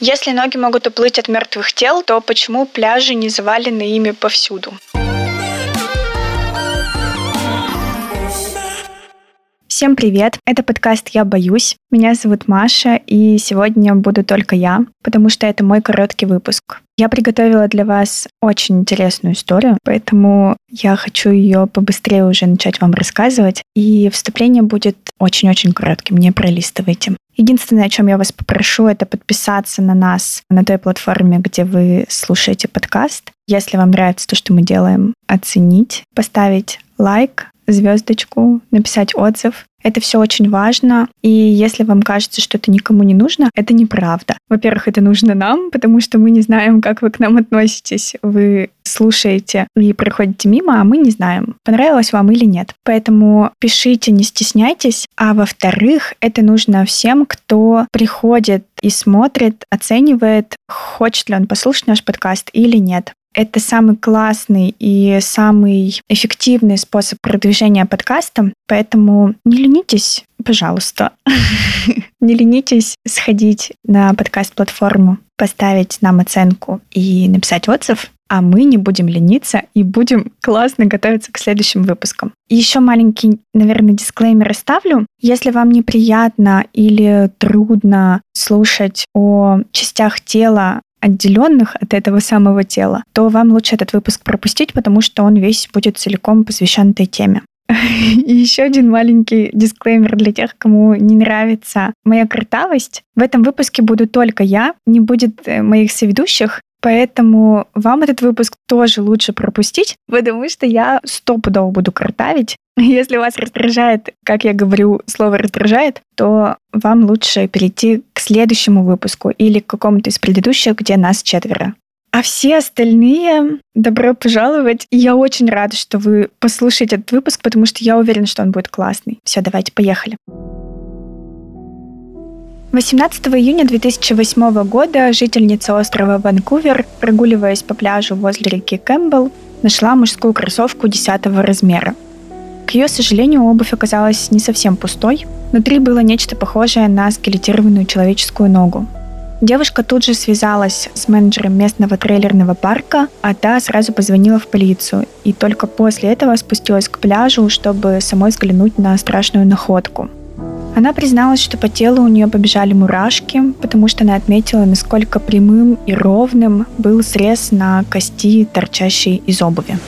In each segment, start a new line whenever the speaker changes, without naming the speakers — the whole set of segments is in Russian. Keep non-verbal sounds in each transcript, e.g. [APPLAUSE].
Если ноги могут уплыть от мертвых тел, то почему пляжи не завалены ими повсюду? Всем привет! Это подкаст «Я боюсь». Меня зовут Маша, и сегодня буду только я, потому что это мой короткий выпуск. Я приготовила для вас очень интересную историю, поэтому я хочу ее побыстрее уже начать вам рассказывать. И вступление будет очень-очень коротким, не пролистывайте. Единственное, о чем я вас попрошу, это подписаться на нас на той платформе, где вы слушаете подкаст. Если вам нравится то, что мы делаем, оценить, поставить лайк, звездочку, написать отзыв. Это все очень важно. И если вам кажется, что это никому не нужно, это неправда. Во-первых, это нужно нам, потому что мы не знаем, как вы к нам относитесь. Вы слушаете и проходите мимо, а мы не знаем, понравилось вам или нет. Поэтому пишите, не стесняйтесь. А во-вторых, это нужно всем, кто приходит и смотрит, оценивает, хочет ли он послушать наш подкаст или нет. Это самый классный и самый эффективный способ продвижения подкаста, поэтому не ленитесь, пожалуйста. [LAUGHS] Не ленитесь сходить на подкаст-платформу, поставить нам оценку и написать отзыв, а мы не будем лениться и будем классно готовиться к следующим выпускам. Еще маленький, наверное, дисклеймер оставлю. Если вам неприятно или трудно слушать о частях тела отделенных от этого самого тела, то вам лучше этот выпуск пропустить, потому что он весь будет целиком посвящен этой теме. [LAUGHS] И еще один маленький дисклеймер для тех, кому не нравится моя картавость. В этом выпуске буду только я, не будет э, моих соведущих, Поэтому вам этот выпуск тоже лучше пропустить, потому что я стопудово буду картавить. [LAUGHS] Если вас раздражает, как я говорю, слово раздражает, то вам лучше перейти к следующему выпуску или к какому-то из предыдущих, где нас четверо. А все остальные, добро пожаловать. Я очень рада, что вы послушаете этот выпуск, потому что я уверена, что он будет классный. Все, давайте, поехали. 18 июня 2008 года жительница острова Ванкувер, прогуливаясь по пляжу возле реки Кэмпбелл, нашла мужскую кроссовку 10 размера. К ее сожалению, обувь оказалась не совсем пустой. Внутри было нечто похожее на скелетированную человеческую ногу. Девушка тут же связалась с менеджером местного трейлерного парка, а та сразу позвонила в полицию и только после этого спустилась к пляжу, чтобы самой взглянуть на страшную находку – она призналась, что по телу у нее побежали мурашки, потому что она отметила, насколько прямым и ровным был срез на кости, торчащей из обуви.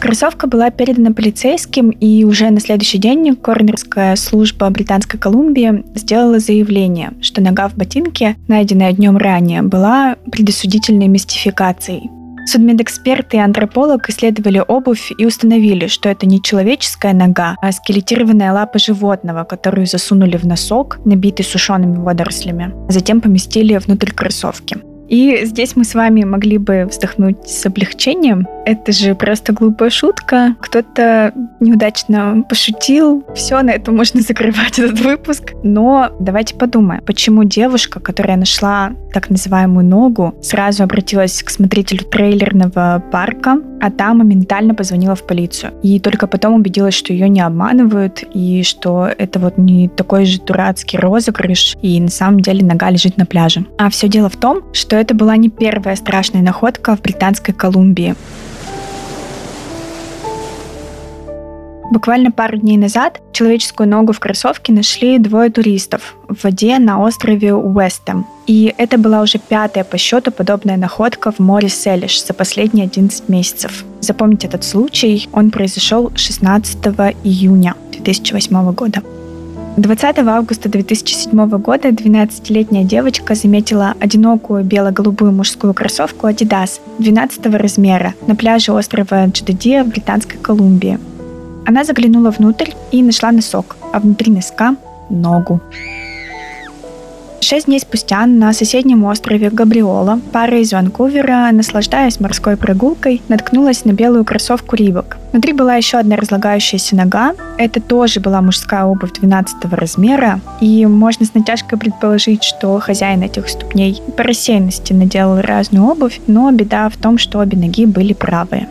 Кроссовка была передана полицейским, и уже на следующий день коронерская служба Британской Колумбии сделала заявление, что нога в ботинке, найденная днем ранее, была предосудительной мистификацией. Судмедэксперт и антрополог исследовали обувь и установили, что это не человеческая нога, а скелетированная лапа животного, которую засунули в носок, набитый сушеными водорослями. Затем поместили внутрь кроссовки. И здесь мы с вами могли бы вздохнуть с облегчением. Это же просто глупая шутка. Кто-то неудачно пошутил. Все, на этом можно [LAUGHS] закрывать этот выпуск. Но давайте подумаем, почему девушка, которая нашла так называемую ногу, сразу обратилась к смотрителю трейлерного парка, а та моментально позвонила в полицию. И только потом убедилась, что ее не обманывают, и что это вот не такой же дурацкий розыгрыш, и на самом деле нога лежит на пляже. А все дело в том, что это была не первая страшная находка в Британской Колумбии. Буквально пару дней назад человеческую ногу в кроссовке нашли двое туристов в воде на острове Уэстем. И это была уже пятая по счету подобная находка в море Селиш за последние 11 месяцев. Запомните этот случай, он произошел 16 июня 2008 года. 20 августа 2007 года 12-летняя девочка заметила одинокую бело-голубую мужскую кроссовку Adidas 12 размера на пляже острова Джададия в Британской Колумбии. Она заглянула внутрь и нашла носок, а внутри носка – ногу. Шесть дней спустя на соседнем острове Габриола пара из Ванкувера, наслаждаясь морской прогулкой, наткнулась на белую кроссовку Рибок. Внутри была еще одна разлагающаяся нога. Это тоже была мужская обувь 12 размера. И можно с натяжкой предположить, что хозяин этих ступней по рассеянности наделал разную обувь, но беда в том, что обе ноги были правые.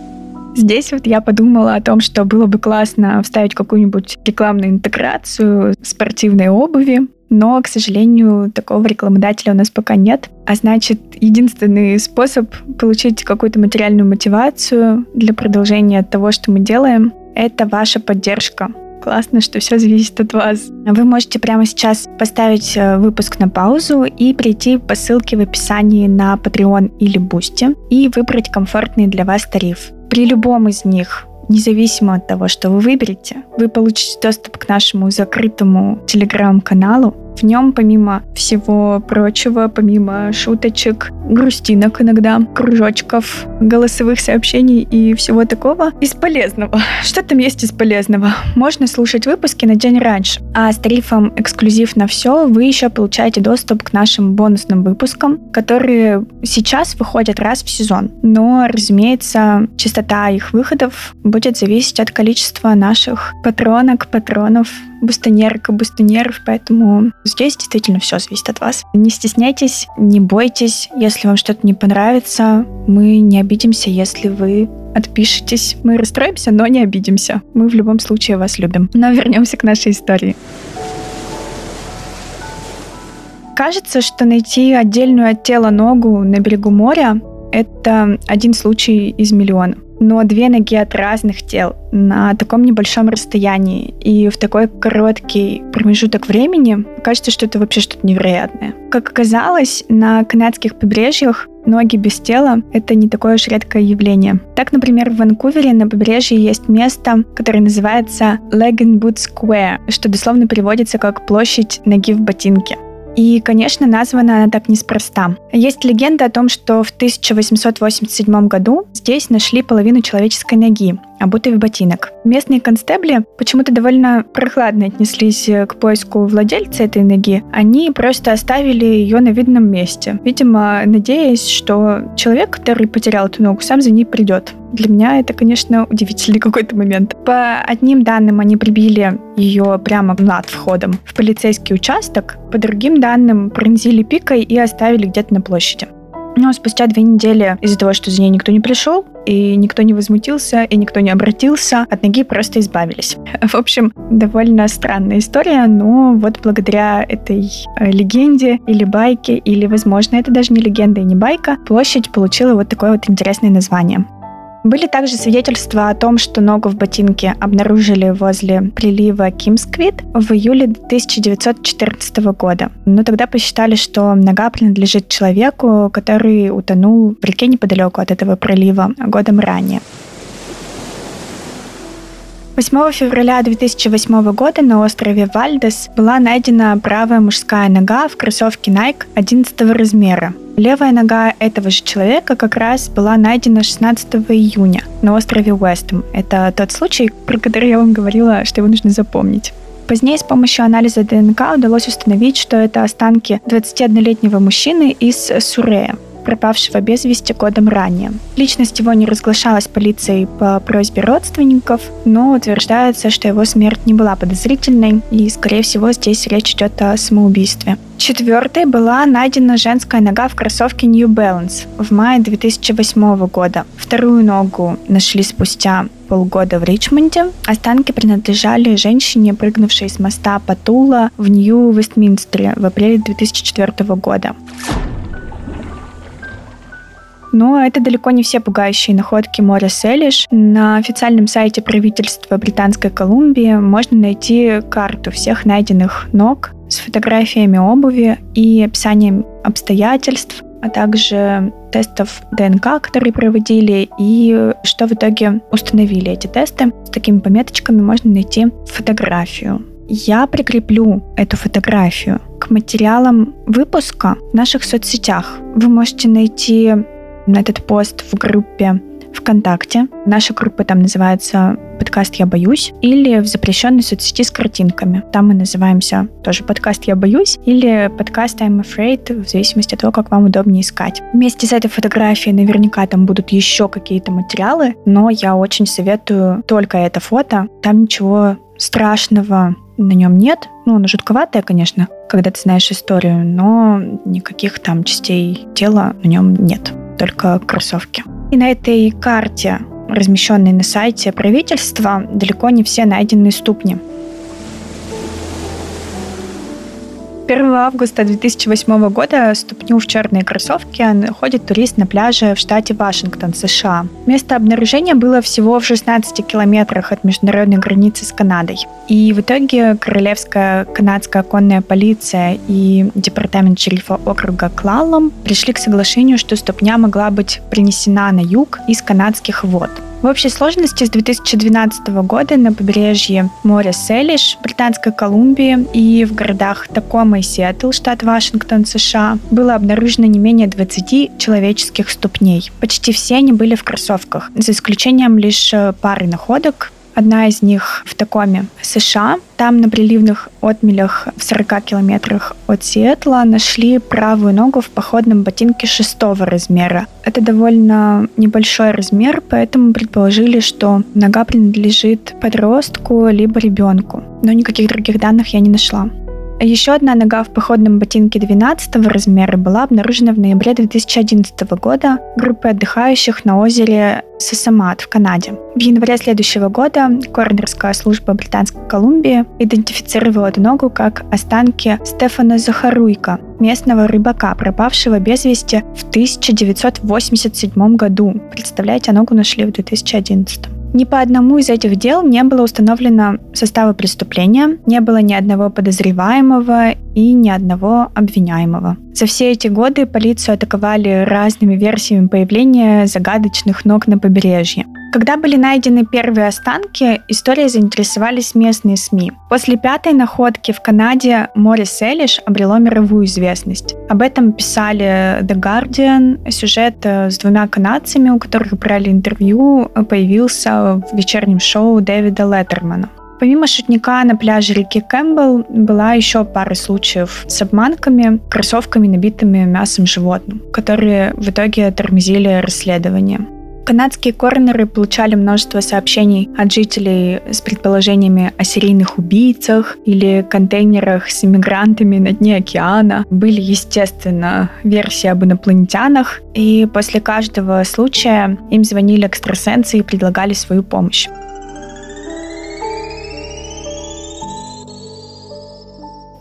Здесь вот я подумала о том, что было бы классно вставить какую-нибудь рекламную интеграцию спортивной обуви, но, к сожалению, такого рекламодателя у нас пока нет. А значит, единственный способ получить какую-то материальную мотивацию для продолжения того, что мы делаем, это ваша поддержка. Классно, что все зависит от вас. Вы можете прямо сейчас поставить э, выпуск на паузу и прийти по ссылке в описании на Patreon или Boosty и выбрать комфортный для вас тариф. При любом из них независимо от того, что вы выберете, вы получите доступ к нашему закрытому телеграм-каналу, в нем, помимо всего прочего, помимо шуточек, грустинок иногда, кружочков, голосовых сообщений и всего такого, из полезного. [LAUGHS] Что там есть из полезного? Можно слушать выпуски на день раньше. А с тарифом эксклюзив на все вы еще получаете доступ к нашим бонусным выпускам, которые сейчас выходят раз в сезон. Но, разумеется, частота их выходов будет зависеть от количества наших патронок, патронов, бустонерок и бустонеров, поэтому здесь действительно все зависит от вас. Не стесняйтесь, не бойтесь, если вам что-то не понравится, мы не обидимся, если вы отпишитесь. Мы расстроимся, но не обидимся. Мы в любом случае вас любим. Но вернемся к нашей истории. Кажется, что найти отдельную от тела ногу на берегу моря — это один случай из миллиона но две ноги от разных тел на таком небольшом расстоянии и в такой короткий промежуток времени, кажется, что это вообще что-то невероятное. Как оказалось, на канадских побережьях ноги без тела — это не такое уж редкое явление. Так, например, в Ванкувере на побережье есть место, которое называется Leg and Boot Square, что дословно переводится как «площадь ноги в ботинке». И, конечно, названа она так неспроста. Есть легенда о том, что в 1887 году здесь нашли половину человеческой ноги, обутой в ботинок. Местные констебли почему-то довольно прохладно отнеслись к поиску владельца этой ноги. Они просто оставили ее на видном месте, видимо, надеясь, что человек, который потерял эту ногу, сам за ней придет. Для меня это, конечно, удивительный какой-то момент. По одним данным, они прибили ее прямо над входом в полицейский участок, по другим данным, пронзили пикой и оставили где-то на площади. Но спустя две недели из-за того, что за ней никто не пришел, и никто не возмутился, и никто не обратился, от ноги просто избавились. В общем, довольно странная история, но вот благодаря этой э, легенде или байке, или, возможно, это даже не легенда и не байка, площадь получила вот такое вот интересное название. Были также свидетельства о том, что ногу в ботинке обнаружили возле прилива Кимсквит в июле 1914 года. Но тогда посчитали, что нога принадлежит человеку, который утонул в реке неподалеку от этого прилива годом ранее. 8 февраля 2008 года на острове Вальдес была найдена правая мужская нога в кроссовке Nike 11 размера. Левая нога этого же человека как раз была найдена 16 июня на острове Уэстом. Это тот случай, про который я вам говорила, что его нужно запомнить. Позднее с помощью анализа ДНК удалось установить, что это останки 21-летнего мужчины из Сурея пропавшего без вести годом ранее. Личность его не разглашалась полицией по просьбе родственников, но утверждается, что его смерть не была подозрительной, и, скорее всего, здесь речь идет о самоубийстве. Четвертой была найдена женская нога в кроссовке New Balance в мае 2008 года. Вторую ногу нашли спустя полгода в Ричмонде. Останки принадлежали женщине, прыгнувшей с моста Патула в Нью-Вестминстере в апреле 2004 года. Но это далеко не все пугающие находки моря Селиш. На официальном сайте правительства Британской Колумбии можно найти карту всех найденных ног с фотографиями обуви и описанием обстоятельств, а также тестов ДНК, которые проводили, и что в итоге установили эти тесты. С такими пометочками можно найти фотографию. Я прикреплю эту фотографию к материалам выпуска в наших соцсетях. Вы можете найти на этот пост в группе ВКонтакте. Наша группа там называется подкаст «Я боюсь» или в запрещенной соцсети с картинками. Там мы называемся тоже подкаст «Я боюсь» или подкаст «I'm afraid», в зависимости от того, как вам удобнее искать. Вместе с этой фотографией наверняка там будут еще какие-то материалы, но я очень советую только это фото. Там ничего страшного на нем нет. Ну, оно жутковатое, конечно, когда ты знаешь историю, но никаких там частей тела на нем нет только кроссовки. И на этой карте, размещенной на сайте правительства, далеко не все найденные ступни. 1 августа 2008 года ступню в черные кроссовки находит турист на пляже в штате Вашингтон, США. Место обнаружения было всего в 16 километрах от международной границы с Канадой. И в итоге Королевская канадская конная полиция и департамент шерифа округа Клалом пришли к соглашению, что ступня могла быть принесена на юг из канадских вод. В общей сложности с 2012 года на побережье моря Селиш, Британской Колумбии и в городах Такома и Сиэтл, штат Вашингтон, США, было обнаружено не менее 20 человеческих ступней. Почти все они были в кроссовках, за исключением лишь э, пары находок, Одна из них в Такоме, США. Там на приливных отмелях в 40 километрах от Сиэтла нашли правую ногу в походном ботинке шестого размера. Это довольно небольшой размер, поэтому предположили, что нога принадлежит подростку либо ребенку. Но никаких других данных я не нашла. Еще одна нога в походном ботинке 12 размера была обнаружена в ноябре 2011 года группой отдыхающих на озере Сосамат в Канаде. В январе следующего года коронерская служба Британской Колумбии идентифицировала эту ногу как останки Стефана Захаруйка, местного рыбака, пропавшего без вести в 1987 году. Представляете, а ногу нашли в 2011. Ни по одному из этих дел не было установлено состава преступления, не было ни одного подозреваемого и ни одного обвиняемого. За все эти годы полицию атаковали разными версиями появления загадочных ног на побережье. Когда были найдены первые останки, историей заинтересовались местные СМИ. После пятой находки в Канаде море Селиш обрело мировую известность. Об этом писали The Guardian. Сюжет э, с двумя канадцами, у которых брали интервью, появился в вечернем шоу Дэвида Леттермана. Помимо шутника на пляже реки Кэмпбелл была еще пара случаев с обманками, кроссовками, набитыми мясом животным, которые в итоге тормозили расследование. Канадские коронеры получали множество сообщений от жителей с предположениями о серийных убийцах или контейнерах с иммигрантами на дне океана. Были, естественно, версии об инопланетянах, и после каждого случая им звонили экстрасенсы и предлагали свою помощь.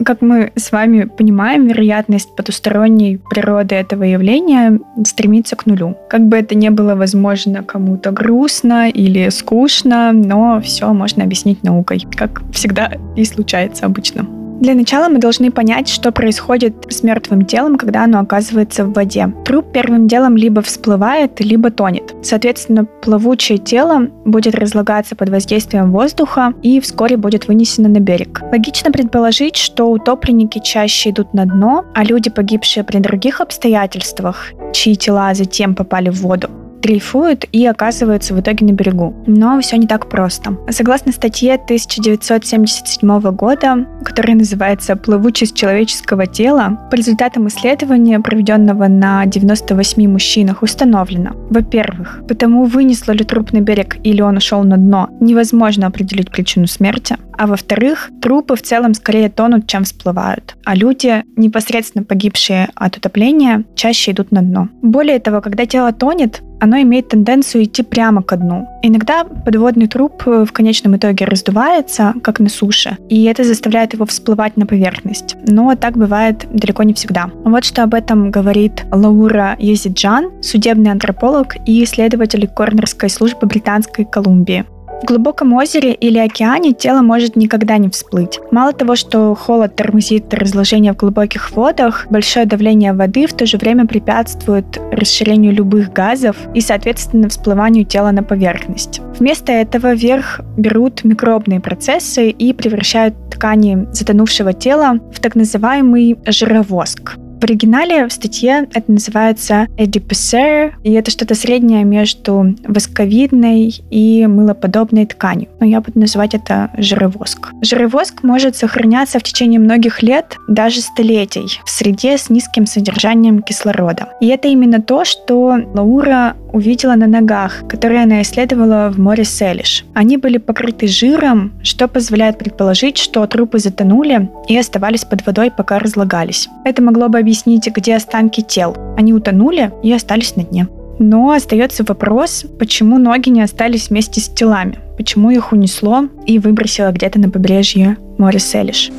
Как мы с вами понимаем, вероятность потусторонней природы этого явления стремится к нулю. Как бы это ни было возможно кому-то грустно или скучно, но все можно объяснить наукой, как всегда и случается обычно. Для начала мы должны понять, что происходит с мертвым телом, когда оно оказывается в воде. Труп первым делом либо всплывает, либо тонет. Соответственно, плавучее тело будет разлагаться под воздействием воздуха и вскоре будет вынесено на берег. Логично предположить, что утопленники чаще идут на дно, а люди, погибшие при других обстоятельствах, чьи тела затем попали в воду, дрейфуют и оказываются в итоге на берегу. Но все не так просто. Согласно статье 1977 года, которая называется «Плавучесть человеческого тела», по результатам исследования, проведенного на 98 мужчинах, установлено, во-первых, потому вынесло ли труп на берег или он ушел на дно, невозможно определить причину смерти, а во-вторых, трупы в целом скорее тонут, чем всплывают, а люди, непосредственно погибшие от утопления, чаще идут на дно. Более того, когда тело тонет, оно имеет тенденцию идти прямо ко дну. Иногда подводный труп э, в конечном итоге раздувается, как на суше, и это заставляет его всплывать на поверхность. Но так бывает далеко не всегда. Вот что об этом говорит Лаура Езиджан, судебный антрополог и исследователь Корнерской службы Британской Колумбии. В глубоком озере или океане тело может никогда не всплыть. Мало того, что холод тормозит разложение в глубоких водах, большое давление воды в то же время препятствует расширению любых газов и, соответственно, всплыванию тела на поверхность. Вместо этого вверх берут микробные процессы и превращают ткани затонувшего тела в так называемый жировоск. В оригинале в статье это называется adipocere, и это что-то среднее между восковидной и мылоподобной тканью. Но я буду называть это жировоск. Жировоск может сохраняться в течение многих лет, даже столетий, в среде с низким содержанием кислорода. И это именно то, что Лаура увидела на ногах, которые она исследовала в море Селиш. Они были покрыты жиром, что позволяет предположить, что трупы затонули и оставались под водой, пока разлагались. Это могло бы объяснить, где останки тел. Они утонули и остались на дне. Но остается вопрос, почему ноги не остались вместе с телами, почему их унесло и выбросило где-то на побережье моря Селиш.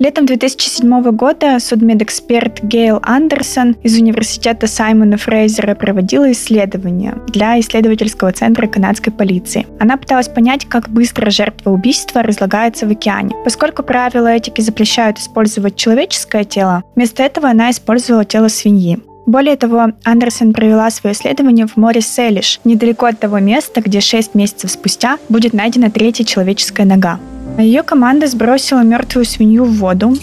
Летом 2007 года судмедэксперт Гейл Андерсон из университета Саймона Фрейзера проводила исследование для исследовательского центра канадской полиции. Она пыталась понять, как быстро жертва убийства разлагается в океане. Поскольку правила этики запрещают использовать человеческое тело, вместо этого она использовала тело свиньи. Более того, Андерсон провела свое исследование в море Селиш, недалеко от того места, где 6 месяцев спустя будет найдена третья человеческая нога. Ее команда сбросила мертвую свинью в воду.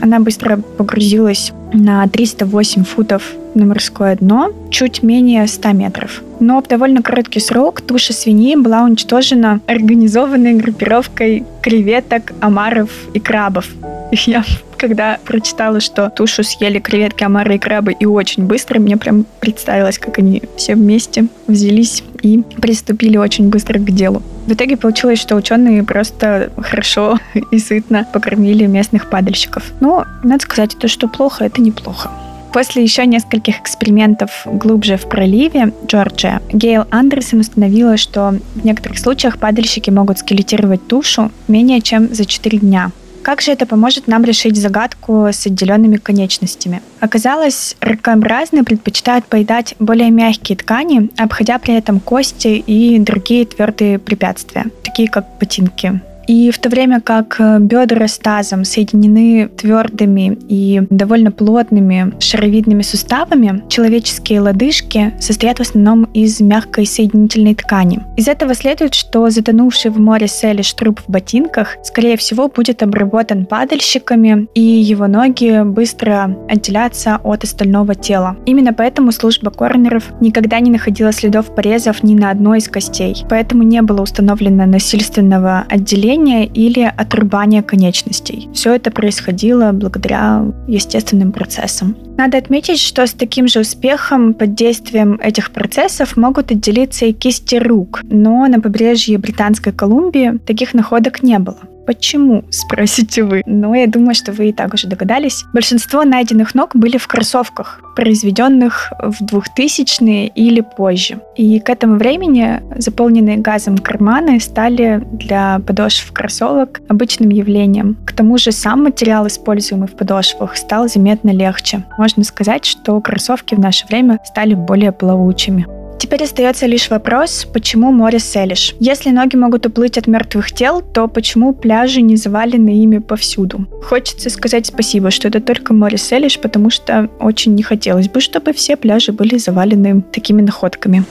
Она быстро погрузилась на 308 футов на морское дно, чуть менее 100 метров. Но в довольно короткий срок туша свиньи была уничтожена организованной группировкой креветок, омаров и крабов. [LAUGHS] Я когда прочитала, что тушу съели креветки, омары и крабы, и очень быстро, мне прям представилось, как они все вместе взялись и приступили очень быстро к делу. В итоге получилось, что ученые просто хорошо [LAUGHS] и сытно покормили местных падальщиков. Но, надо сказать, то, что плохо, это неплохо. После еще нескольких экспериментов глубже в проливе Джорджия, Гейл Андерсон установила, что в некоторых случаях падальщики могут скелетировать тушу менее чем за 4 дня. Как же это поможет нам решить загадку с отделенными конечностями? Оказалось, ракообразные предпочитают поедать более мягкие ткани, обходя при этом кости и другие твердые препятствия, такие как ботинки. И в то время как э, бедра с тазом соединены твердыми и довольно плотными шаровидными суставами, человеческие лодыжки состоят в основном из мягкой соединительной ткани. Из этого следует, что затонувший в море Селиш труп в ботинках, скорее всего, будет обработан падальщиками, и его ноги быстро отделятся от остального тела. Именно поэтому служба коронеров никогда не находила следов порезов ни на одной из костей, поэтому не было установлено насильственного отделения удаления или отрубания конечностей. Все это происходило благодаря естественным процессам. Надо отметить, что с таким же успехом под действием этих процессов могут отделиться и кисти рук, но на побережье Британской Колумбии таких находок не было. Почему, спросите вы? Но я думаю, что вы и так уже догадались. Большинство найденных ног были в кроссовках, произведенных в 2000-е или позже. И к этому времени заполненные газом карманы стали для подошв кроссовок обычным явлением. К тому же сам материал, используемый в подошвах, стал заметно легче. Можно сказать, что кроссовки в наше время стали более плавучими. Теперь остается лишь вопрос, почему море Селиш? Если ноги могут уплыть от мертвых тел, то почему пляжи не завалены ими повсюду? Хочется сказать спасибо, что это только море Селиш, потому что очень не хотелось бы, чтобы все пляжи были завалены такими находками.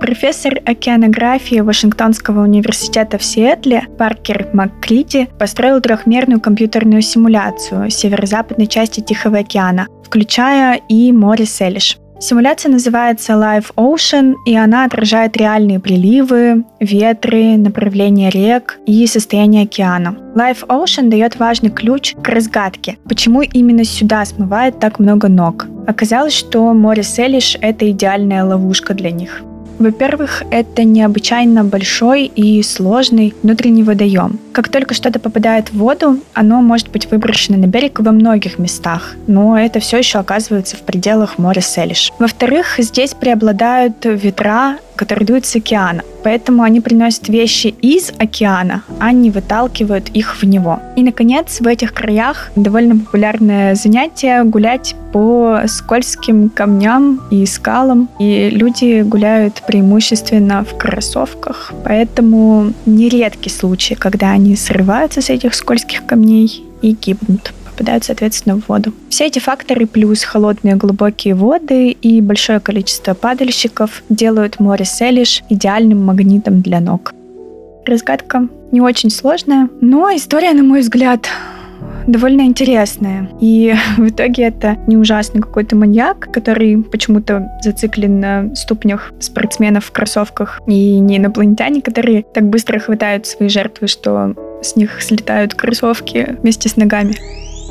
Профессор океанографии Вашингтонского университета в Сиэтле Паркер МакКриди построил трехмерную компьютерную симуляцию северо-западной части Тихого океана, включая и море Селиш. Симуляция называется Live Ocean, и она отражает реальные приливы, ветры, направление рек и состояние океана. Live Ocean дает важный ключ к разгадке, почему именно сюда смывает так много ног. Оказалось, что море Селиш — это идеальная ловушка для них. Во-первых, это необычайно большой и сложный внутренний водоем. Как только что-то попадает в воду, оно может быть выброшено на берег во многих местах, но это все еще оказывается в пределах моря Селиш. Во-вторых, здесь преобладают ветра которые дуют с океана. Поэтому они приносят вещи из океана, а не выталкивают их в него. И, наконец, в этих краях довольно популярное занятие гулять по скользким камням и скалам. И люди гуляют преимущественно в кроссовках. Поэтому нередкий случай, когда они срываются с этих скользких камней и гибнут попадают, соответственно, в воду. Все эти факторы плюс холодные глубокие воды и большое количество падальщиков делают море Селиш идеальным магнитом для ног. Разгадка не очень сложная, но история, на мой взгляд, довольно интересная. И [LAUGHS] в итоге это не ужасный какой-то маньяк, который почему-то зациклен на ступнях спортсменов в кроссовках, и не инопланетяне, которые так быстро хватают свои жертвы, что с них слетают кроссовки вместе с ногами.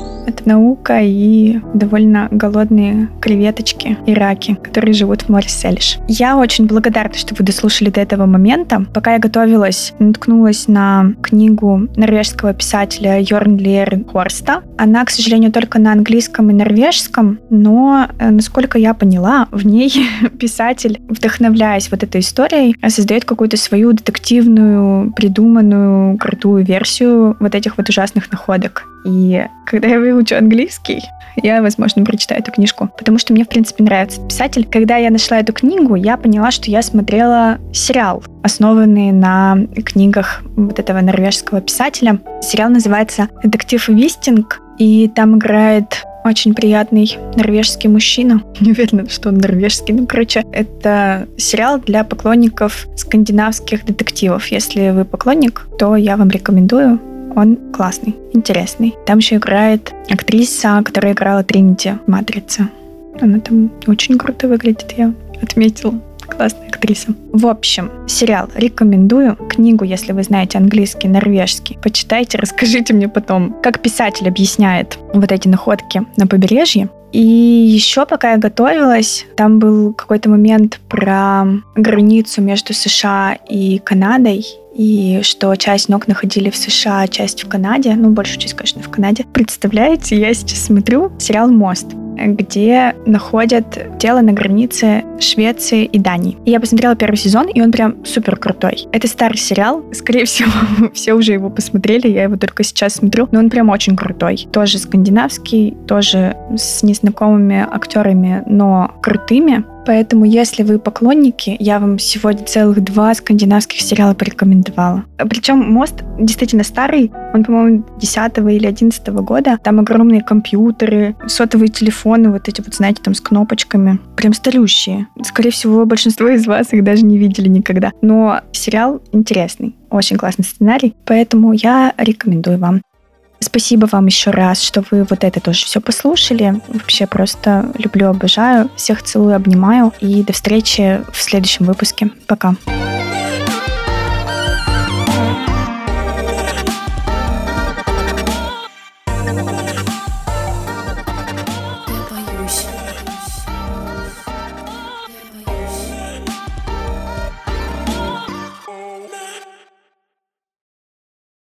Thank you. Это наука и довольно голодные креветочки и раки, которые живут в море Селиш. Я очень благодарна, что вы дослушали до этого момента. Пока я готовилась, наткнулась на книгу норвежского писателя Йорн Лер Хорста. Она, к сожалению, только на английском и норвежском, но, э, насколько я поняла, в ней [LAUGHS] писатель, вдохновляясь вот этой историей, создает какую-то свою детективную, придуманную, крутую версию вот этих вот ужасных находок. И когда я выучу английский, я, возможно, прочитаю эту книжку, потому что мне, в принципе, нравится писатель. Когда я нашла эту книгу, я поняла, что я смотрела сериал, основанный на книгах вот этого норвежского писателя. Сериал называется «Детектив Вистинг», и там играет очень приятный норвежский мужчина. [LAUGHS] Не уверена, что он норвежский. Ну, короче, это сериал для поклонников скандинавских детективов. Если вы поклонник, то я вам рекомендую. Он классный, интересный. Там еще играет актриса, которая играла Тринити в «Матрице». Она там очень круто выглядит, я отметила. Классная актриса. В общем, сериал рекомендую. Книгу, если вы знаете английский, норвежский, почитайте, [LAUGHS] расскажите мне потом, как писатель объясняет вот эти находки на побережье. И еще пока я готовилась, там был какой-то момент про границу между США и Канадой, и что часть ног находили в США, а часть в Канаде, ну, большую часть, конечно, в Канаде. Представляете, я сейчас смотрю сериал «Мост» где находят тело на границе Швеции и Дании. И я посмотрела первый сезон, и он прям супер крутой. Это старый сериал, скорее [LAUGHS] всего, все уже его посмотрели, я его только сейчас смотрю, но он прям очень крутой. Тоже скандинавский, тоже с незнакомыми актерами, но крутыми. Поэтому, если вы поклонники, я вам сегодня целых два скандинавских сериала порекомендовала. Причем мост действительно старый, он, по-моему, 10 или 11 года. Там огромные компьютеры, сотовые телефоны, вот эти вот, знаете, там с кнопочками. Прям старющие. Скорее всего, большинство из вас их даже не видели никогда. Но сериал интересный. Очень классный сценарий, поэтому я рекомендую вам. Спасибо вам еще раз, что вы вот это тоже все послушали. Вообще просто люблю, обожаю. Всех целую, обнимаю. И до встречи в следующем выпуске. Пока. Пока.